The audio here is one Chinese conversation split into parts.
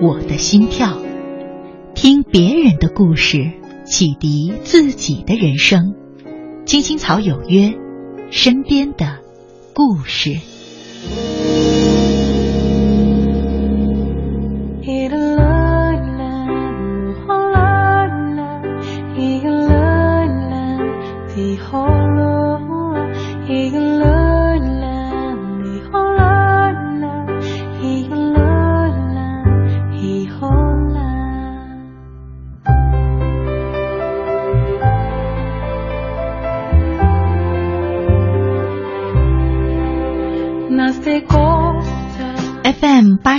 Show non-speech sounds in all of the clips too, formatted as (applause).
我的心跳，听别人的故事，启迪自己的人生。青青草有约，身边的故事。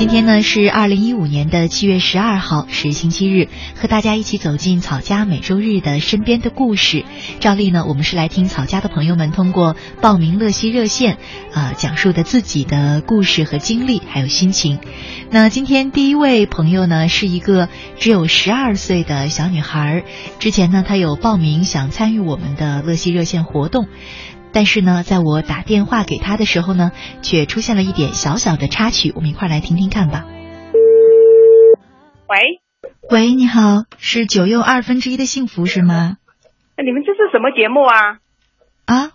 今天呢是二零一五年的七月十二号，是星期日，和大家一起走进草家每周日的身边的故事。照例呢，我们是来听草家的朋友们通过报名乐西热线，啊，讲述的自己的故事和经历，还有心情。那今天第一位朋友呢，是一个只有十二岁的小女孩，之前呢，她有报名想参与我们的乐西热线活动。但是呢，在我打电话给他的时候呢，却出现了一点小小的插曲，我们一块来听听看吧。喂，喂，你好，是九又二分之一的幸福是吗？你们这是什么节目啊？啊？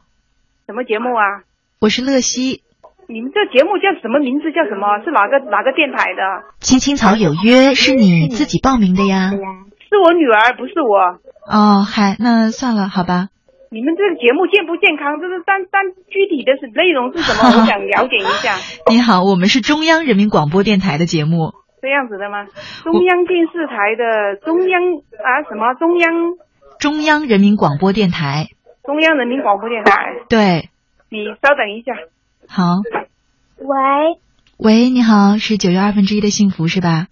什么节目啊？我是乐西。你们这节目叫什么名字？叫什么？是哪个哪个电台的？青青草有约是你自己报名的呀？是我女儿，不是我。哦，嗨，那算了，好吧。你们这个节目健不健康？这是但但具体的是内容是什么？(laughs) 我想了解一下。(laughs) 你好，我们是中央人民广播电台的节目。这样子的吗？中央电视台的中央啊什么中央？中央人民广播电台。中央人民广播电台。对。你稍等一下。好。喂。喂，你好，是九月二分之一的幸福是吧？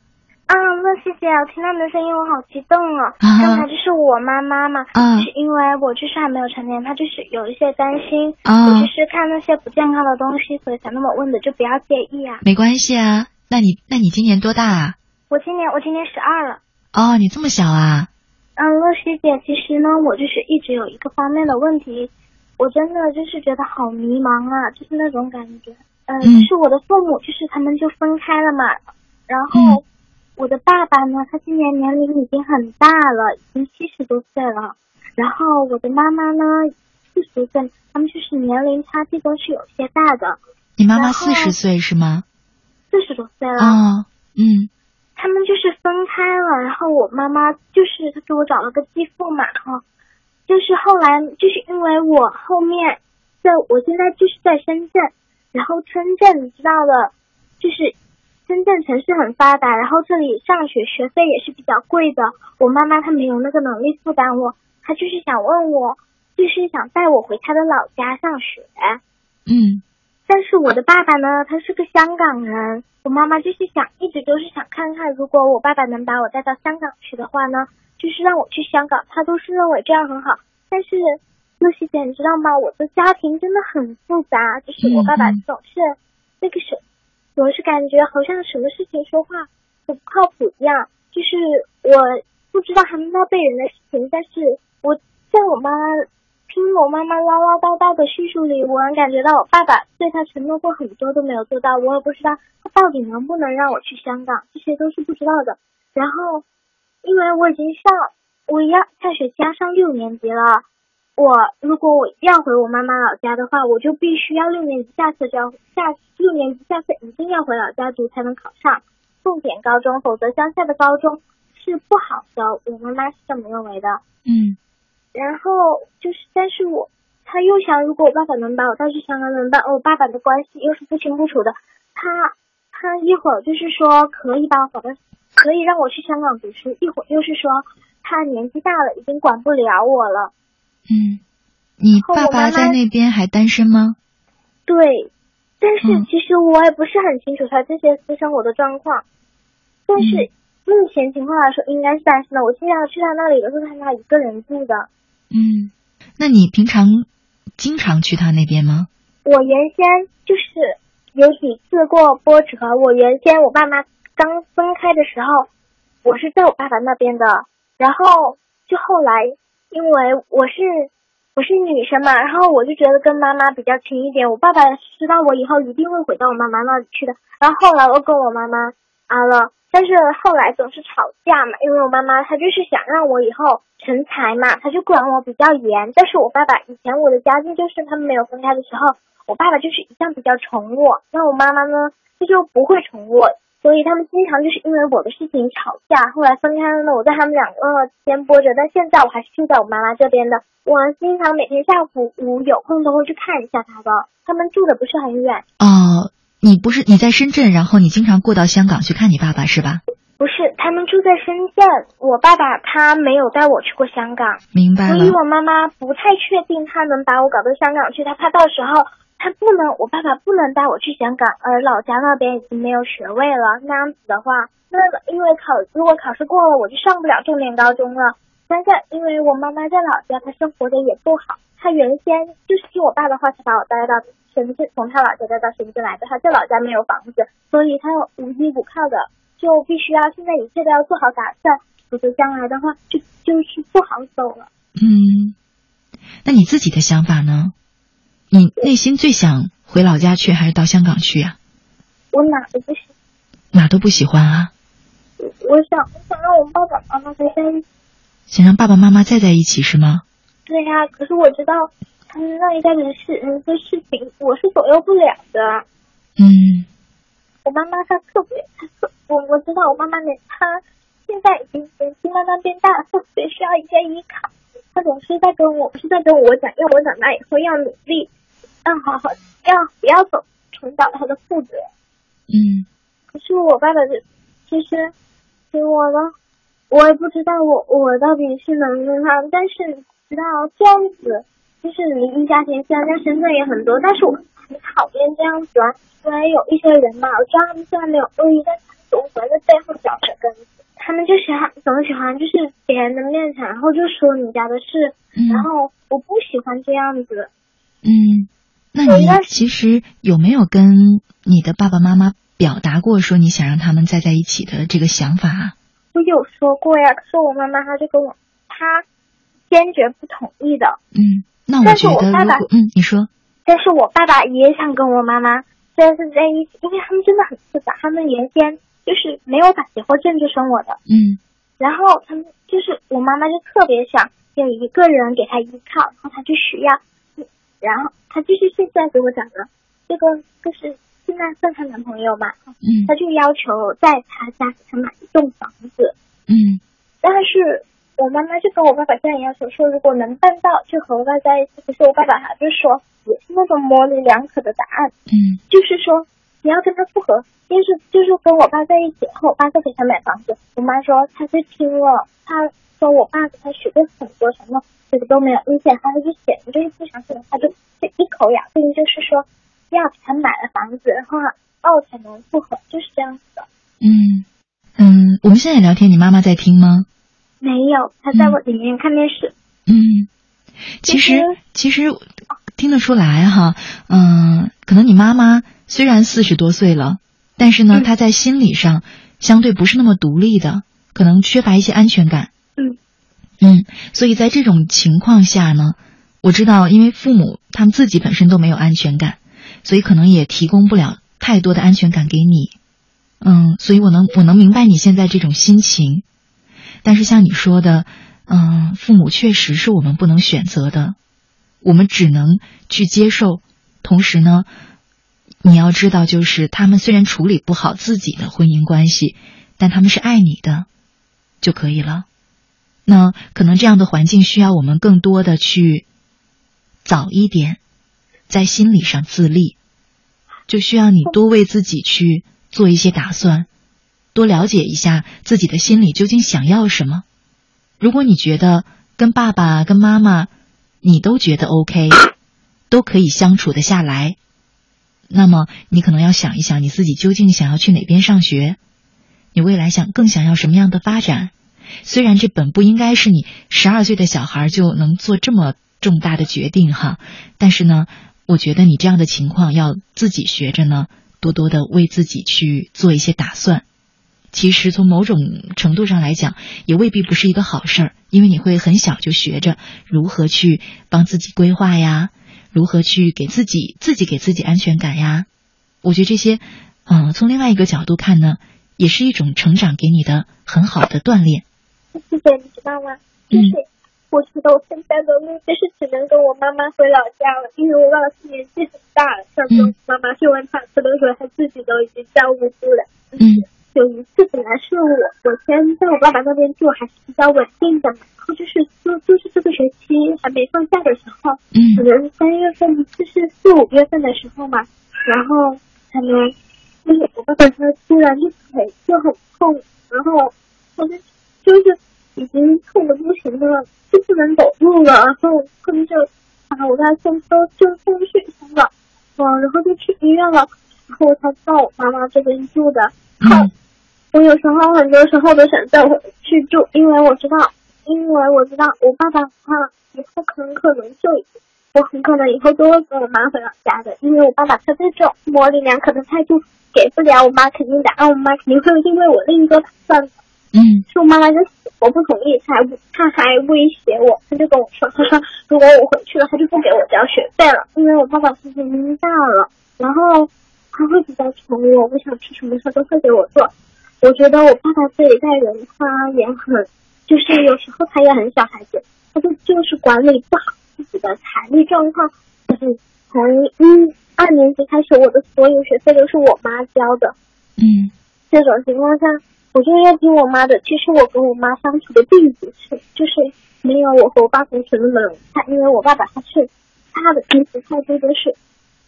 啊，乐西姐，我听到你的声音，我好激动哦！刚才就是我妈妈嘛，是因为我就是还没有成年，她就是有一些担心，我就是看那些不健康的东西，所以才那么问的，就不要介意啊。没关系啊，那你那你今年多大啊？我今年我今年十二了。哦，你这么小啊？嗯，乐西姐，其实呢，我就是一直有一个方面的问题，我真的就是觉得好迷茫啊，就是那种感觉。嗯，就是我的父母，就是他们就分开了嘛，然后。我的爸爸呢，他今年年龄已经很大了，已经七十多岁了。然后我的妈妈呢，四十岁，他们就是年龄差距都是有些大的。你妈妈四十岁是吗？四十多岁了。哦，嗯。他们就是分开了，然后我妈妈就是她给我找了个继父嘛，哈，就是后来就是因为我后面在我现在就是在深圳，然后深圳你知道的，就是。深圳城市很发达，然后这里上学学费也是比较贵的。我妈妈她没有那个能力负担我，她就是想问我，就是想带我回她的老家上学。嗯，但是我的爸爸呢，他是个香港人，我妈妈就是想一直都是想看看，如果我爸爸能把我带到香港去的话呢，就是让我去香港，他都是认为这样很好。但是露西姐，你知道吗？我的家庭真的很复杂，就是我爸爸总是那个什。总是感觉好像什么事情说话都不靠谱一样，就是我不知道他们那辈人的事情，但是我在我妈听我妈妈唠唠叨叨的叙述里，我能感觉到我爸爸对他承诺过很多都没有做到，我也不知道他到底能不能让我去香港，这些都是不知道的。然后，因为我已经上我要下学加上六年级了。我如果我要回我妈妈老家的话，我就必须要六年级下册就要下六年级下册一定要回老家读才能考上重点高中，否则乡下的高中是不好的。我妈妈是这么认为的。嗯，然后就是，但是我他又想，如果我爸爸能把我带去香港怎么办？我爸爸的关系又是不清不楚的。他他一会儿就是说可以把我的可以让我去香港读书，一会儿又是说他年纪大了，已经管不了我了。嗯，你爸爸在那边还单身吗？对，但是嗯其实我也不是很清楚他这些私生活的状况，但是嗯目前情况来说应该是单身的。我现在要去他那里都是他那一个人住的。嗯，那你平常经常去他那边吗？我原先就是有几次过波折。我原先我爸妈刚分开的时候，我是在我爸爸那边的，然后就后来因为我是我是女生嘛，然后我就觉得跟妈妈比较亲一点。我爸爸知道我以后一定会回到我妈妈那里去的，然后后来我跟我妈妈啊了，但是后来总是吵架嘛，因为我妈妈她就是想让我以后成才嘛，她就管我比较严。但是我爸爸以前我的家境就是他们没有分开的时候，我爸爸就是一向比较宠我，那我妈妈呢，她就不会宠我，所以他们经常就是因为我的事情吵架。后来分开了呢，我在他们两个之间波折，但现在我还是住在我妈妈这边的。我经常每天下午午有空都会去看一下他的，他们住的不是很远。哦，你不是你在深圳，然后你经常过到香港去看你爸爸是吧？不是，他们住在深圳。我爸爸他没有带我去过香港，明白所以。我妈妈不太确定他能把我搞到香港去，他怕到时候他不能，我爸爸不能带我去香港，而老家那边已经没有学位了。那样子的话，那因为考如果考试过了，我就上不了重点高中了。但是因为我妈妈在老家，她生活的也不好，她原先就是听我爸的话才把我带到深圳，从她老家带到深圳来的。她在老家没有房子，所以她无依无靠的，就必须要现在一切都要做好打算，否则将来的话就就是不好走了。嗯，那你自己的想法呢？你内心最想回老家去，还是到香港去呀、我哪都不喜。哪都不喜欢啊，我想，我想让我爸爸妈妈再在一起。想让爸爸妈妈再在一起是吗？对呀、可是我知道他们那一代人事人的事情，我是左右不了的。嗯我妈妈她特别，她特我我知道我妈妈年她现在已经年纪慢慢变大，特别需要一些依靠。她总是在跟我，是在跟我讲，要我长大以后要努力，要好好，要不要走重蹈他的覆辙。嗯。可是我爸爸就，其实给我了，我也不知道我我到底是能不能让，但是你知道这样子，就是离异家庭虽然在深圳也很多，但是我很讨厌这样子啊，因为有一些人嘛，我知道他们虽然没有恶意，但是他们总喜欢在背后嚼舌根子，他们就喜欢总喜欢就是别人的面前，然后就说你家的事，嗯。然后我不喜欢这样子。嗯，那你其实有没有跟你的爸爸妈妈表达过说你想让他们再在一起的这个想法啊？我有说过呀，可是我妈妈她就跟我，她坚决不同意的。嗯，那我觉得我爸爸如果嗯，你说但是我爸爸也想跟我妈妈虽然是在一起，因为他们真的很复杂，他们原先就是没有把结婚证就生我的，嗯然后他们就是我妈妈就特别想有一个人给她依靠，然后她就需要，然后他就是现在给我讲的这个就是现在算她男朋友嘛，嗯。她就要求在她家给她买一栋房子，嗯。但是我妈妈就跟我爸爸这样要求说，如果能办到就和我爸在一起。可是我爸爸他就说也是那种模棱两可的答案，嗯。就是说你要跟他复合，就是就是跟我爸在一起后，我爸再给他买房子。我妈说她是听了，她说我爸给他许过很多承诺，这个都没有兑现，她就显得就是不相信，她就就一口咬定就是说要给他买了房子，然后哦才能复合，就是这样子的。嗯嗯，我们现在聊天，你妈妈在听吗？没有，她在我里面看电视。嗯，其实其实听得出来哈，嗯，可能你妈妈虽然四十多岁了，但是呢，嗯她在心理上相对不是那么独立的，可能缺乏一些安全感。嗯嗯，所以在这种情况下呢，我知道，因为父母他们自己本身都没有安全感，所以可能也提供不了太多的安全感给你。嗯，所以我能我能明白你现在这种心情，但是像你说的，嗯，父母确实是我们不能选择的，我们只能去接受。同时呢，你要知道，就是他们虽然处理不好自己的婚姻关系，但他们是爱你的，就可以了。那可能这样的环境需要我们更多的去早一点在心理上自立，就需要你多为自己去做一些打算，多了解一下自己的心里究竟想要什么。如果你觉得跟爸爸、跟妈妈你都觉得 OK，都可以相处得下来，那么你可能要想一想，你自己究竟想要去哪边上学，你未来想更想要什么样的发展。虽然这本不应该是你十二岁的小孩就能做这么重大的决定哈，但是呢，我觉得你这样的情况要自己学着呢，多多的为自己去做一些打算。其实从某种程度上来讲，也未必不是一个好事儿，因为你会很小就学着如何去帮自己规划呀，如何去给自己自己给自己安全感呀。我觉得这些，嗯，从另外一个角度看呢，也是一种成长给你的很好的锻炼。谢谢，你知道吗？就是我觉得我现在的路就是只能跟我妈妈回老家了，因为我老师年纪很大了，上次妈妈去完产科的时候，他自己都已经照顾不了。嗯。有一次本来是我我先在我爸爸那边住，还是比较稳定的嘛。然后就是就就是这个学期还没放假的时候，嗯，可能三月份就是四五月份的时候嘛，然后可能就是我爸爸他突然就腿就很痛，然后我就就是已经痛的不行了，就不能走路了，然后后面就啊我爸先都就送去医院了，嗯，然后就去医院了，然后才到我妈妈这边住的，嗯。我有时候很多时候都想再回去住，因为我知道，因为我知道我爸爸他以后很可能就，我很可能以后都会跟我妈回老家的，因为我爸爸他这种模棱两可的态度给不了我妈肯定的，啊，我妈肯定会因为我另一个打算，嗯，是我妈妈就死活不同意，他还他还威胁我，他就跟我说，他说如果我回去了，他就不给我交学费了，因为我爸爸年龄大了，然后他会比较宠我，我想吃什么他都会给我做。我觉得我爸爸这一代人，他也很，就是有时候他也很小孩子，他就就是管理不好自己的财力状况。就是从一二年级开始，我的所有学费都是我妈交的。嗯，这种情况下，我就要听我妈的。其实我跟我妈相处的并不是，就是没有我和我爸同学那么融洽，因为我爸爸他是他的意思态度就是，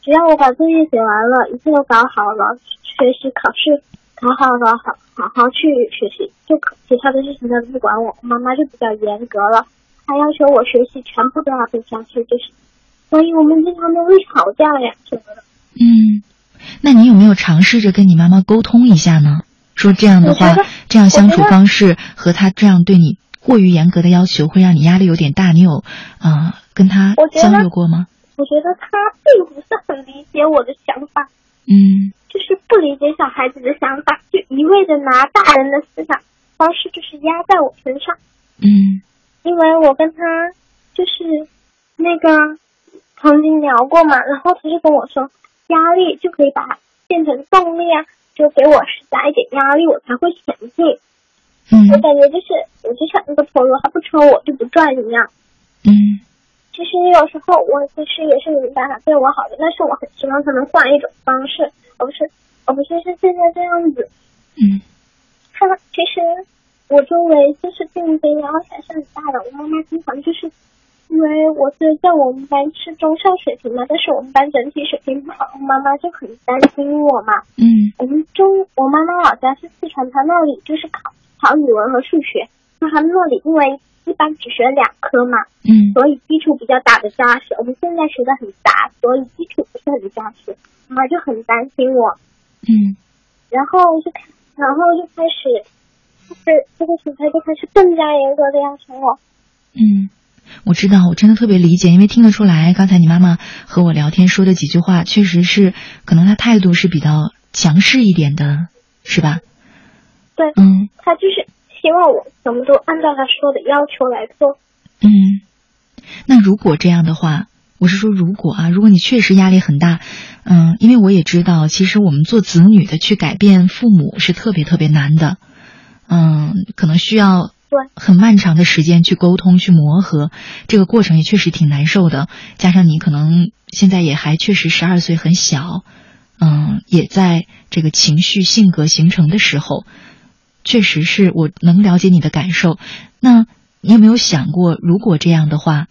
只要我把作业写完了，一切都搞好了，学习考试。好好好好好好去学习就可，其他的事情他都不管我。妈妈就比较严格了，她要求我学习全部都要背下去，就是，所以我们经常都会吵架呀什么的。嗯，那你有没有尝试着跟你妈妈沟通一下呢？说这样的话，这样相处方式和他这样对你过于严格的要求，会让你压力有点大。你有啊跟他交流过吗？我觉得他并不是很理解我的想法。嗯。就是不理解小孩子的想法，就一味的拿大人的思想方式，就是压在我身上。嗯，因为我跟他就是那个曾经聊过嘛，然后他就跟我说，压力就可以把它变成动力啊，就给我施加一点压力，我才会前进。嗯，我感觉就是我就像那个陀螺，它不抽我就不转一样。嗯。其实有时候我其实也是明白他对我好的，但是我很希望他能换一种方式，而不是而不是是现在这样子。嗯，他其实我周围就是竞争然后还是很大的。我妈妈经常就是因为我是在我们班是中上水平嘛，但是我们班整体水平不好，我妈妈就很担心我嘛。嗯，我们中我妈妈老家是四川，她那里就是考考语文和数学，那他们那里因为。一般只学两科嘛，嗯，所以基础比较打的扎实。我们现在学的很杂，所以基础不是很扎实，妈妈就很担心我，嗯，然后就开，然后就开始，就是这个学校就开始更加严格的要求我。嗯，我知道，我真的特别理解，因为听得出来，刚才你妈妈和我聊天说的几句话，确实是，可能她态度是比较强势一点的，是吧？对，嗯，她就是。希望我什么都按照他说的要求来做。嗯，那如果这样的话，我是说如果啊，如果你确实压力很大，嗯，因为我也知道，其实我们做子女的去改变父母是特别特别难的，嗯，可能需要很漫长的时间去沟通去磨合，这个过程也确实挺难受的。加上你可能现在也还确实十二岁很小，嗯，也在这个情绪性格形成的时候。确实是我能了解你的感受，那你有没有想过，如果这样的话，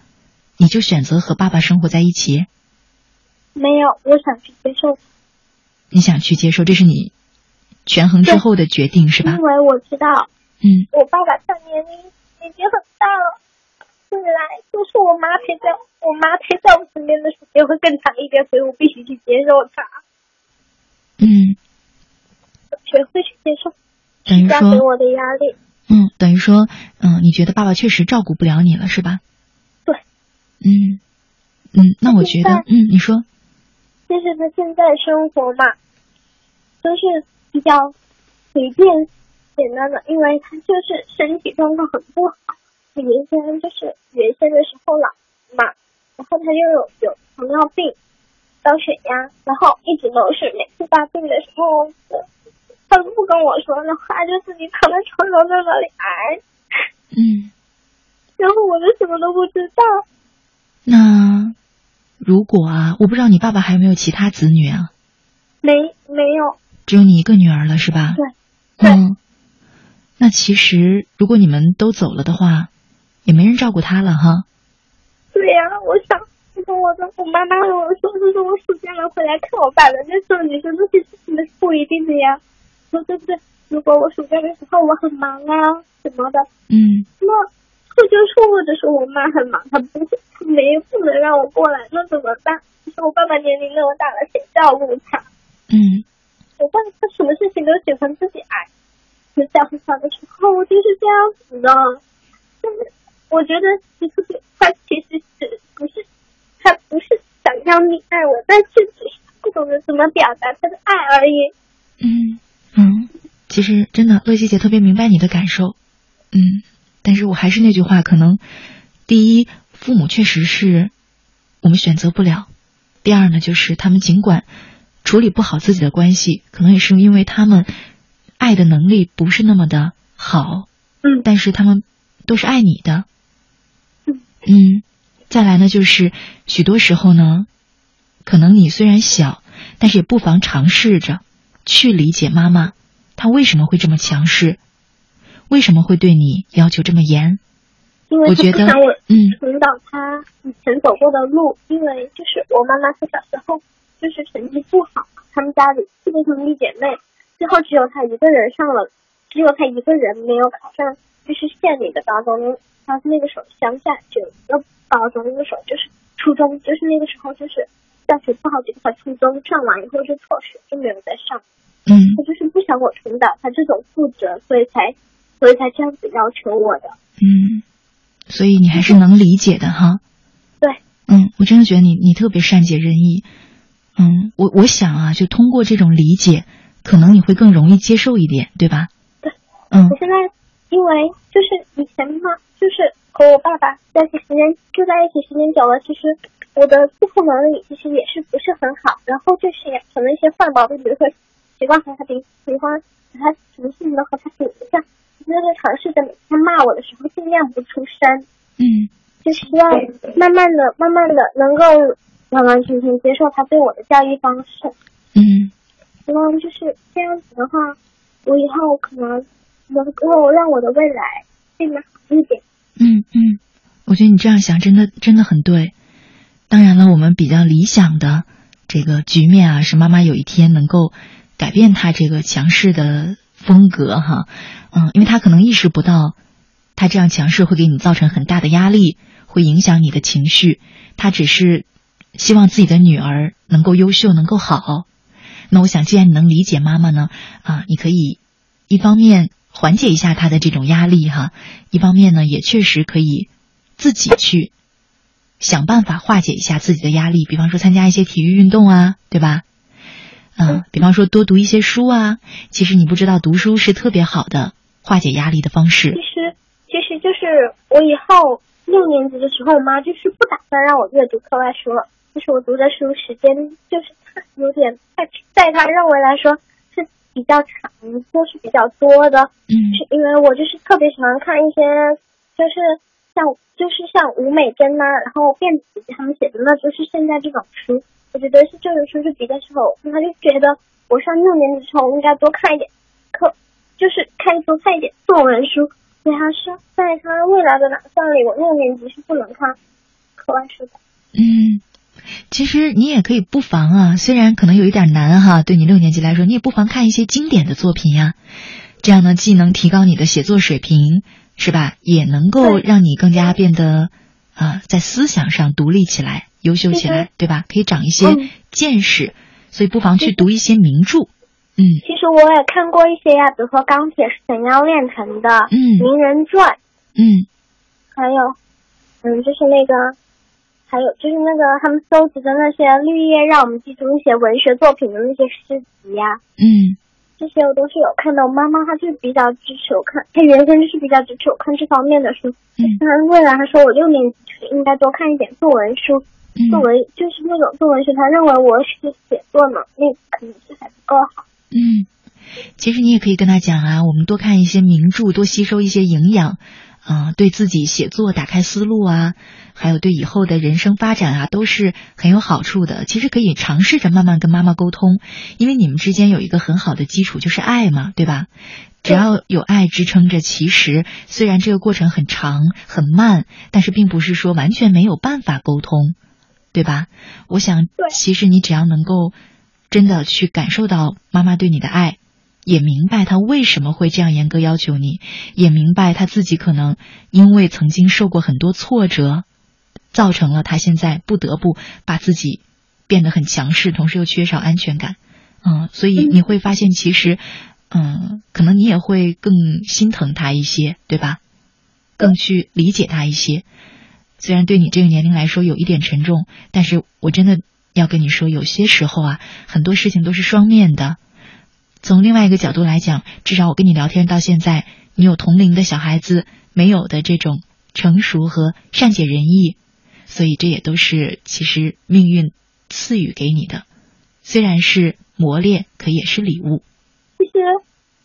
你就选择和爸爸生活在一起？没有，我想去接受。你想去接受，这是你权衡之后的决定，是吧？因为我知道，嗯，我爸爸他年龄已经很大了，未来就是我妈陪在我妈陪在我身边的时间会更长一点，所以我必须去接受他。嗯，学会去接受等于说给我的压力。嗯，等于说，嗯，你觉得爸爸确实照顾不了你了，是吧？对。嗯嗯，那我觉得，嗯，你说，就是他现在生活嘛，都是比较随便简单的，因为他就是身体状况很不好。他原先就是原先的时候老嘛，然后他又有有糖尿病、高血压，然后一直都是每次发病的时候，他都不跟我说的话，就自己躺在床上在那里挨，嗯，然后我就什么都不知道。那如果啊，我不知道你爸爸还有没有其他子女啊？没没有，只有你一个女儿了，是吧？对对嗯，那其实如果你们都走了的话，也没人照顾他了哈。对呀、我想，如果我的我妈妈跟我说，就是我暑假能回来看我爸的，那时候你说这些事情是不一定的呀。说对不对？如果我暑假的时候我很忙啊什么的，嗯那或者说或者说我妈很忙，她不会，她没不能让我过来，那怎么办？就是我爸爸年龄那么大了，谁照顾他？嗯我爸他什么事情都喜欢自己挨。就在很小的时候，我就是这样子的。但是我觉得其实他其实是不是他不是想要你爱我，但是只是不懂得怎么表达他的爱而已。嗯嗯，其实真的，乐西姐特别明白你的感受。嗯，但是我还是那句话，可能第一，父母确实是我们选择不了；第二呢，就是他们尽管处理不好自己的关系，可能也是因为他们爱的能力不是那么的好，嗯但是他们都是爱你的。嗯嗯，再来呢，就是许多时候呢，可能你虽然小，但是也不妨尝试着去理解妈妈，她为什么会这么强势，为什么会对你要求这么严。因为我觉得嗯重蹈他以前走过的路，因为就是我妈妈她小时候就是成绩不好，他们家里四个兄弟姐妹，最后只有她一个人上了，只有她一个人没有考上，就是县里的高中，她那个时候乡下只有一个高中，那个时候就是初中，就是那个时候就是大学不好，结果她初中上完以后就辍学，就没有再上。嗯他就是不想我重蹈他这种覆辙，所以才所以才这样子要求我的。嗯，所以你还是能理解的哈。对，嗯，我真的觉得你你特别善解人意。嗯，我我想啊，就通过这种理解，可能你会更容易接受一点，对吧？对。嗯我现在因为就是以前嘛，就是和我爸爸在一起时间住在一起时间久了，其实我的自控能力其实也是不是很好，然后就是养成了一些坏毛病，比如说习惯和他比，喜欢和他什么事情都和他比一下，就是尝试着每天骂我的时候尽量不出声，嗯就希望慢慢的、慢慢的能够完完全全接受他对我的教育方式。嗯希望就是这样子的话，我以后可能能够让我的未来变得好一点。嗯嗯，我觉得你这样想真的真的很对。当然了，我们比较理想的这个局面啊，是妈妈有一天能够改变她这个强势的风格哈，嗯，因为她可能意识不到，她这样强势会给你造成很大的压力，会影响你的情绪。她只是希望自己的女儿能够优秀，能够好。那我想，既然你能理解妈妈呢，啊，你可以一方面缓解一下她的这种压力哈，一方面呢，也确实可以自己去想办法化解一下自己的压力，比方说参加一些体育运动啊，对吧？嗯、比方说多读一些书啊。其实你不知道，读书是特别好的化解压力的方式其。实，其实就是我以后六年级的时候，我妈就是不打算让我阅读课外书了，就是我读的书时间就是太有点太，在她认为来说是比较长，就是比较多的。嗯是因为我就是特别喜欢看一些，就是像就是像吴美珍呐、然后卞子琪他们写的那就是现在这种书，我觉得是这种书是比较适合我。他就觉得我上六年级的时候，应该多看一点课，就是看多看一点作文书。所以他说，在他未来的打算里，我六年级是不能看课外书的。嗯，其实你也可以不妨啊，虽然可能有一点难哈，对你六年级来说，你也不妨看一些经典的作品呀。这样呢，既能提高你的写作水平，是吧？也能够让你更加变得啊、在思想上独立起来，优秀起来，对吧？可以长一些嗯见识。所以不妨去读一些名著。嗯其实我也看过一些呀，比如说《钢铁是怎样炼成的》嗯名人传》，嗯还有，嗯，就是那个，还有就是那个他们搜集的那些绿叶，让我们记住一些文学作品的那些诗集呀，嗯这些我都是有看的。我妈妈她就是比较支持我看，她原先就是比较支持我看这方面的书。嗯她未来她说我六年级就是应该多看一点作文书，作嗯文就是那种作文书，她认为我是写作能力可能是还不够好。嗯，其实你也可以跟他讲啊，我们多看一些名著，多吸收一些营养，啊、对自己写作打开思路啊，还有对以后的人生发展啊，都是很有好处的。其实可以尝试着慢慢跟妈妈沟通，因为你们之间有一个很好的基础，就是爱嘛，对吧？只要有爱支撑着，其实虽然这个过程很长很慢，但是并不是说完全没有办法沟通，对吧？我想，其实你只要能够真的去感受到妈妈对你的爱，也明白他为什么会这样严格要求你，也明白他自己可能因为曾经受过很多挫折，造成了他现在不得不把自己变得很强势，同时又缺少安全感。嗯，所以你会发现，其实，嗯，可能你也会更心疼他一些，对吧？更去理解他一些。虽然对你这个年龄来说有一点沉重，但是我真的要跟你说，有些时候啊，很多事情都是双面的。从另外一个角度来讲，至少我跟你聊天到现在，你有同龄的小孩子没有的这种成熟和善解人意，所以这也都是其实命运赐予给你的，虽然是磨练，可也是礼物。其实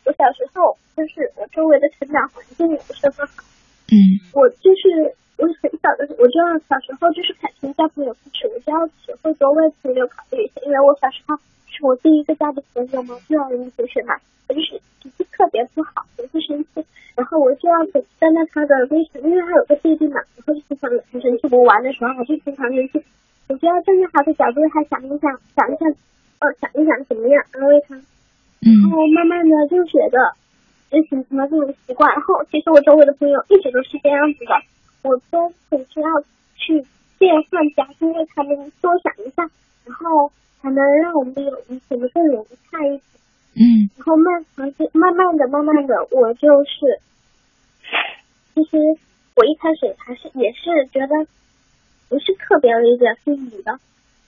我小时候就是我周围的成长环境也不是很好，嗯我就是我很小的时候，我就要小时候就是感情交朋友不迟，我就要学会多为朋友考虑一些，因为我小时候是我第一个交的朋友嘛，幼儿园同学嘛，我就是脾气特别不好，总是生气，然后我就要总站在他的位置，因为他有个弟弟嘛，然后就经常很生气，我玩的时候还是经常生气，我就要站在他的角度，他想一想，想一想，呃，想一想怎么样安慰他。然嗯后慢慢的就觉得，就形成了这种习惯。然后其实我周围的朋友一直都是这样子的，我都总是要去变换家，因为他们多想一下，然后才能让我们的友谊显得更融洽一点。嗯然后慢慢慢慢的慢慢的，我就是，其实我一开始还是也是觉得不是特别理解父母的，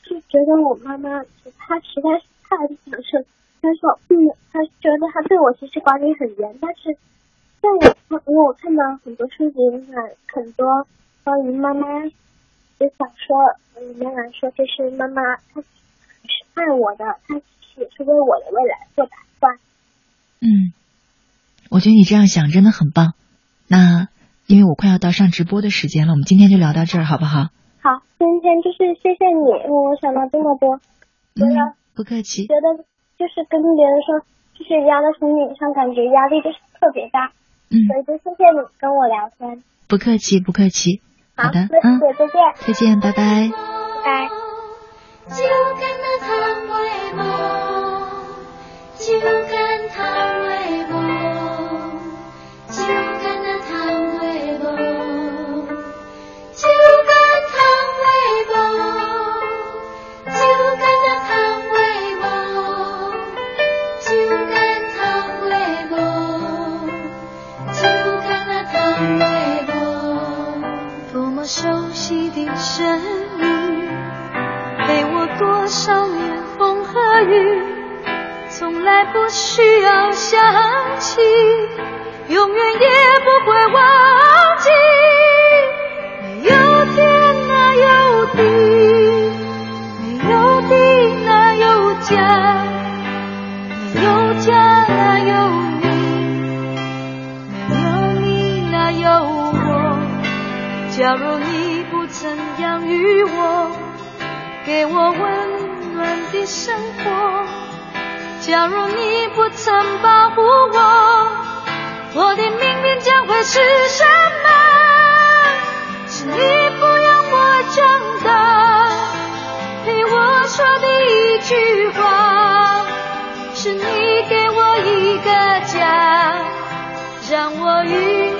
是觉得我妈妈她实在是太强势。她说，嗯，她觉得她对我其实管理很严，但是在我看，因为我看到很多书籍里面很多关于妈妈的小说里面来说，就是妈妈她是爱我的，她其实也是为我的未来做打算。嗯，我觉得你这样想真的很棒。那因为我快要到上直播的时间了，我们今天就聊到这儿，好不好？好，今天就是谢谢你，因为我想到这么多，嗯对呀，不客气。觉得就是跟别人说，就是压在心理上，感觉压力就是特别大，嗯，所以就谢谢你跟我聊天。不客气，不客气。好，的，那嗯，再见，再见，拜拜。拜拜。不需要想起，永远也不会忘记。没有天哪有地，没有地哪有家，没有家哪有你，没有你哪有我。假如你不曾养育我。给我温暖的生活。假如你不曾保护我，我的命运将会是什么？是你抚养我长大，陪我说的一句话，是你给我一个家，让我与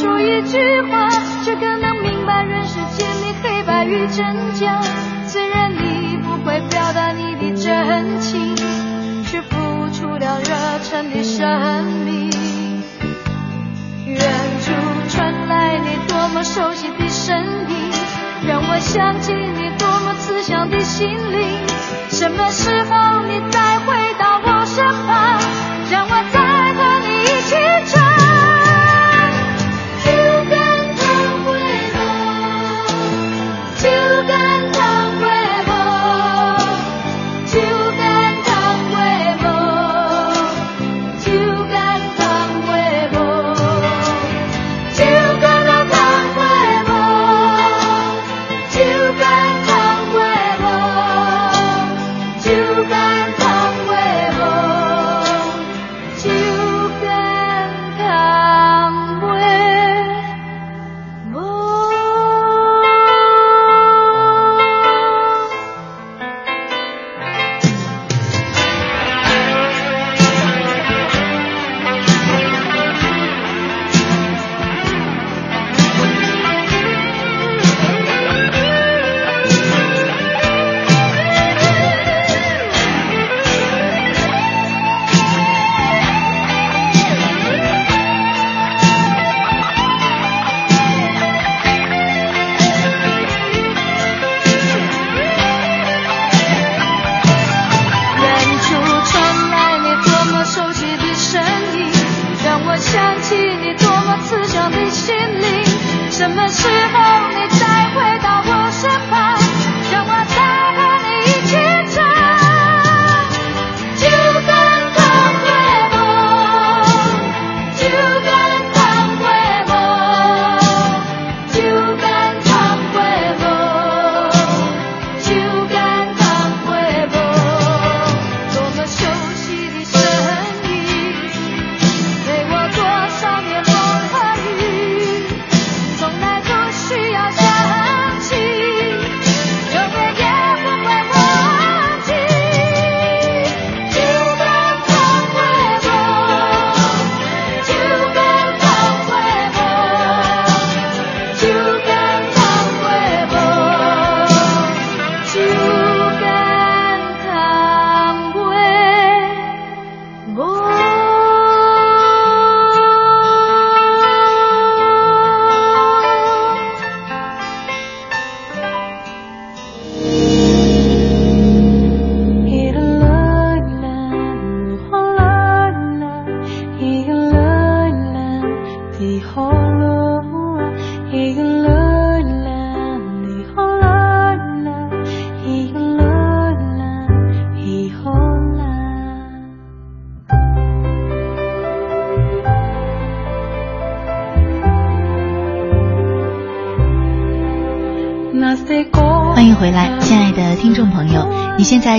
说一句话，却更能明白人世间的黑白与真假。虽然你不会表达你的真情，却付出了热忱的生命。远处传来你多么熟悉的声音，让我想起你多么慈祥的心灵。什么时候你再回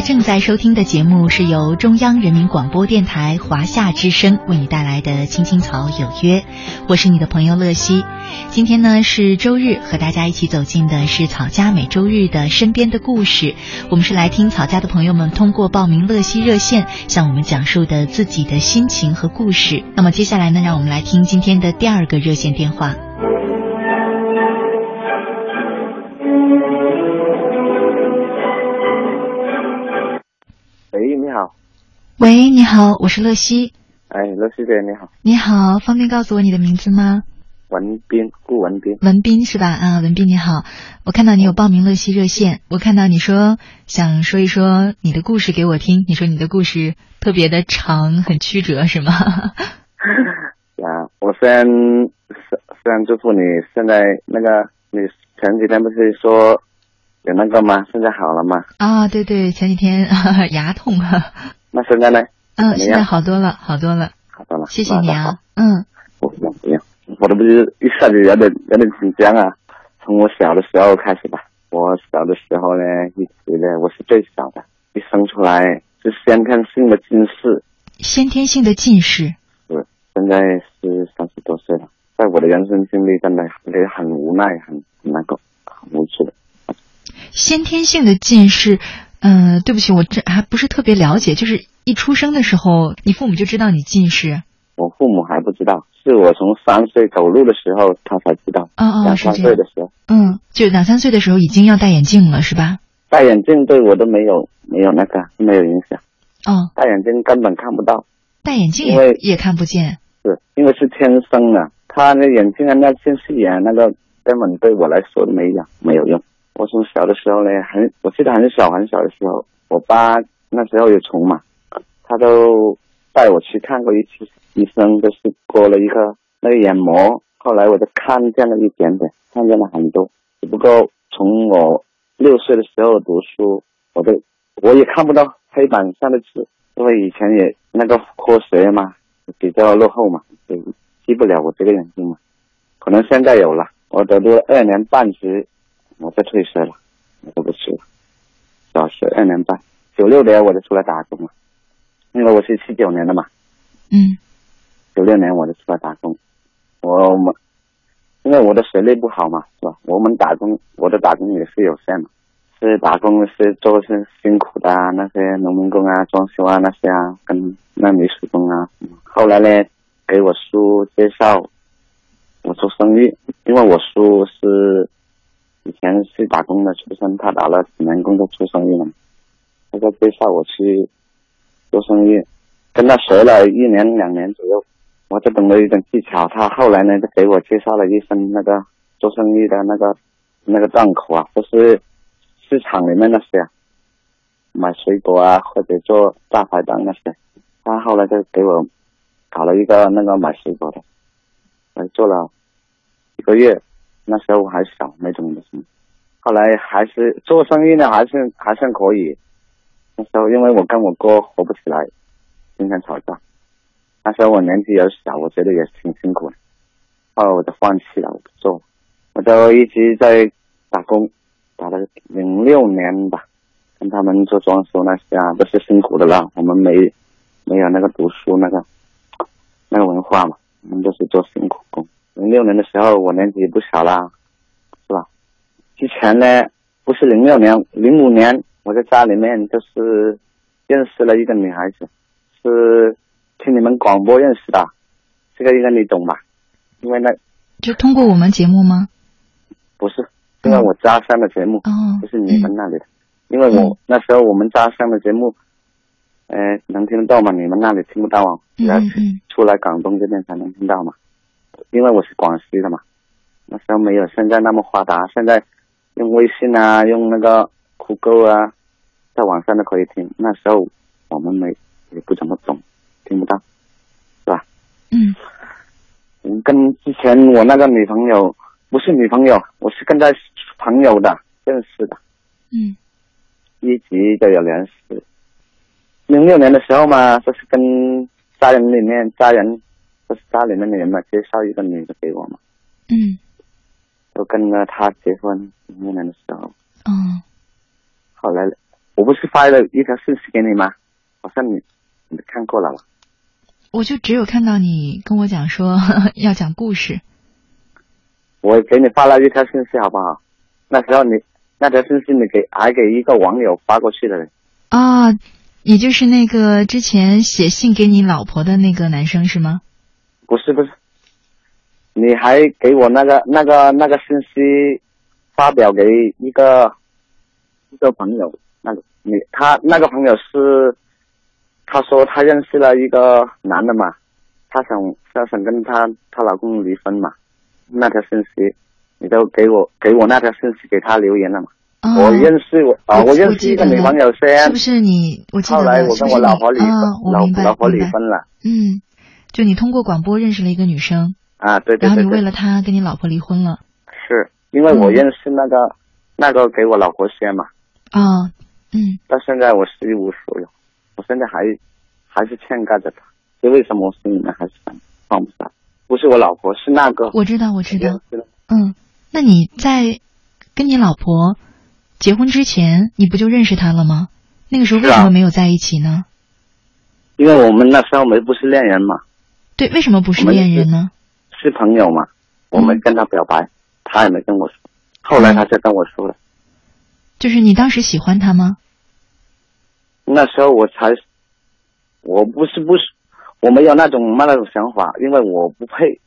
正在收听的节目是由中央人民广播电台华夏之声为你带来的《青青草有约》，我是你的朋友乐西。今天呢是周日，和大家一起走进的是草家每周日的身边的故事。我们是来听草家的朋友们通过报名乐西热线向我们讲述的自己的心情和故事。那么接下来呢，让我们来听今天的第二个热线电话。好，喂，你好，我是乐西。哎，乐西姐你好，你好，方便告诉我你的名字吗？文斌，顾文斌，文斌是吧？啊，文斌你好，我看到你有报名乐西热线，我看到你说想说一说你的故事给我听，你说你的故事特别的长，很曲折是吗？(laughs) 啊，我虽然虽虽然祝福你现在那个，你前几天不是说有那个吗？现在好了吗？啊，对对，前几天 (laughs) 牙痛，那现在呢？嗯，现在好多了，好多了，好多了，谢谢你啊，嗯，不不用不用，我都不是一下子有点有点紧张啊。从我小的时候开始吧，我小的时候呢，一直呢我是最小的，一生出来是先天性的近视，先天性的近视，是现在是三十多岁了，在我的人生经历真的也很无奈，很很难过，很无助的。先天性的近视，嗯、对不起，我这还不是特别了解，就是一出生的时候，你父母就知道你近视，我父母还不知道，是我从三岁走路的时候，他才知道。哦哦，两三。岁的时候，嗯，就两三岁的时候已经要戴眼镜了，是吧？戴眼镜对我都没有没有那个没有影响，哦，戴眼镜根本看不到，戴眼镜也也看不见。是因为是天生的，他那眼镜啊那近视眼那个根本对我来说都没用没有用。我从小的时候呢，很我记得很小很小的时候，我爸那时候有虫嘛，他都带我去看过一次医生，就是割了一个那个眼膜，后来我就看见了一点点，看见了很多，只不过从我六岁的时候读书，我都我也看不到黑板上的字，因为以前也那个科学嘛比较落后嘛，就记不了我这个眼睛嘛，可能现在有了，我读了二年半时，我就退学了，我就不去了，小学二年半，九六年我就出来打工了，因为我是七九年的嘛，嗯。九六年我就出来打工，我们因为我的学历不好嘛，是吧？我们打工，我的打工也是有限嘛，是打工是做是辛苦的啊，那些农民工啊、装修啊那些啊，跟那泥水工啊。后来呢，给我叔介绍我做生意，因为我叔是以前是打工的出身，他打了几年工就做生意了，他就介绍我去做生意，跟他学了一年两年左右。我就懂了一点技巧。他后来呢，就给我介绍了一份那个做生意的那个那个档口啊，就是市场里面那些啊，买水果啊，或者做大排档那些。他后来就给我搞了一个那个买水果的，来做了一个月。那时候我还小，没怎么什么。后来还是做生意呢，还是还算可以。那时候因为我跟我哥合不起来，经常吵架。那时候我年纪也小，我觉得也挺辛苦的，后来我就放弃了，我不做，我就一直在打工，打了零六年吧，跟他们做装修那些啊，都是辛苦的啦。我们没没有那个读书那个那个文化嘛，我们都是做辛苦工。零六年的时候，我年纪也不小啦，是吧？之前呢，不是零六年，零五年我在家里面就是认识了一个女孩子，是。听你们广播认识的，这个应该你懂吧？因为那就通过我们节目吗？不是，因为我家乡的节目，哦，就是你们那里的。因为我、嗯那时候我们家乡的节目，呃，能听得到吗？你们那里听不到啊？要出来广东这边才能听到嘛。因为我是广西的嘛，那时候没有现在那么发达，现在用微信啊，用那个酷狗啊，在网上都可以听。那时候我们没也不怎么懂。听不到，是吧？嗯嗯，跟之前我那个女朋友不是女朋友，我是跟她朋友的认识的，嗯一直都有联系。零六年的时候嘛，就是跟家人里面家人，就是家里面的人嘛，介绍一个女的给我嘛，嗯就跟了他结婚。五年的时候，哦后来我不是发了一条信息给你吗？好像你你看过了吧？我就只有看到你跟我讲说 (laughs) 要讲故事。我给你发了一条信息，好不好？那时候你那条信息你给还给一个网友发过去的人，啊，也就是那个之前写信给你老婆的那个男生是吗？不是不是，你还给我那个那个那个信息发表给一个一个朋友，那个你他那个朋友是他说他认识了一个男的嘛，他想他想跟他她老公离婚嘛，那条信息你都给我给我那条信息给他留言了嘛。哦、我认识我啊，我我认识一个女朋友先，是不是你？我记得后来我跟我老婆离婚，啊、老老婆离婚了嗯，就你通过广播认识了一个女生，啊，对对然后你为了她跟你老婆离婚了。是因为我嗯。认识那个、那个给我老婆先嘛，啊，嗯。到现在我是一无所有，我现在还还是欠盖着她，所以为什么我心里面还是放放不下？不是我老婆，是那个我知道，我知道。嗯，那你在跟你老婆结婚之前，你不就认识她了吗？那个时候为什么没有在一起呢？因为我们那时候没不是恋人嘛，对，为什么不是恋人呢？是朋友嘛，我没跟他表白，他也没跟我说，后来他才跟我说了。就是你当时喜欢他吗？那时候我才，我不是不是，我没有那种那种想法，因为我不配。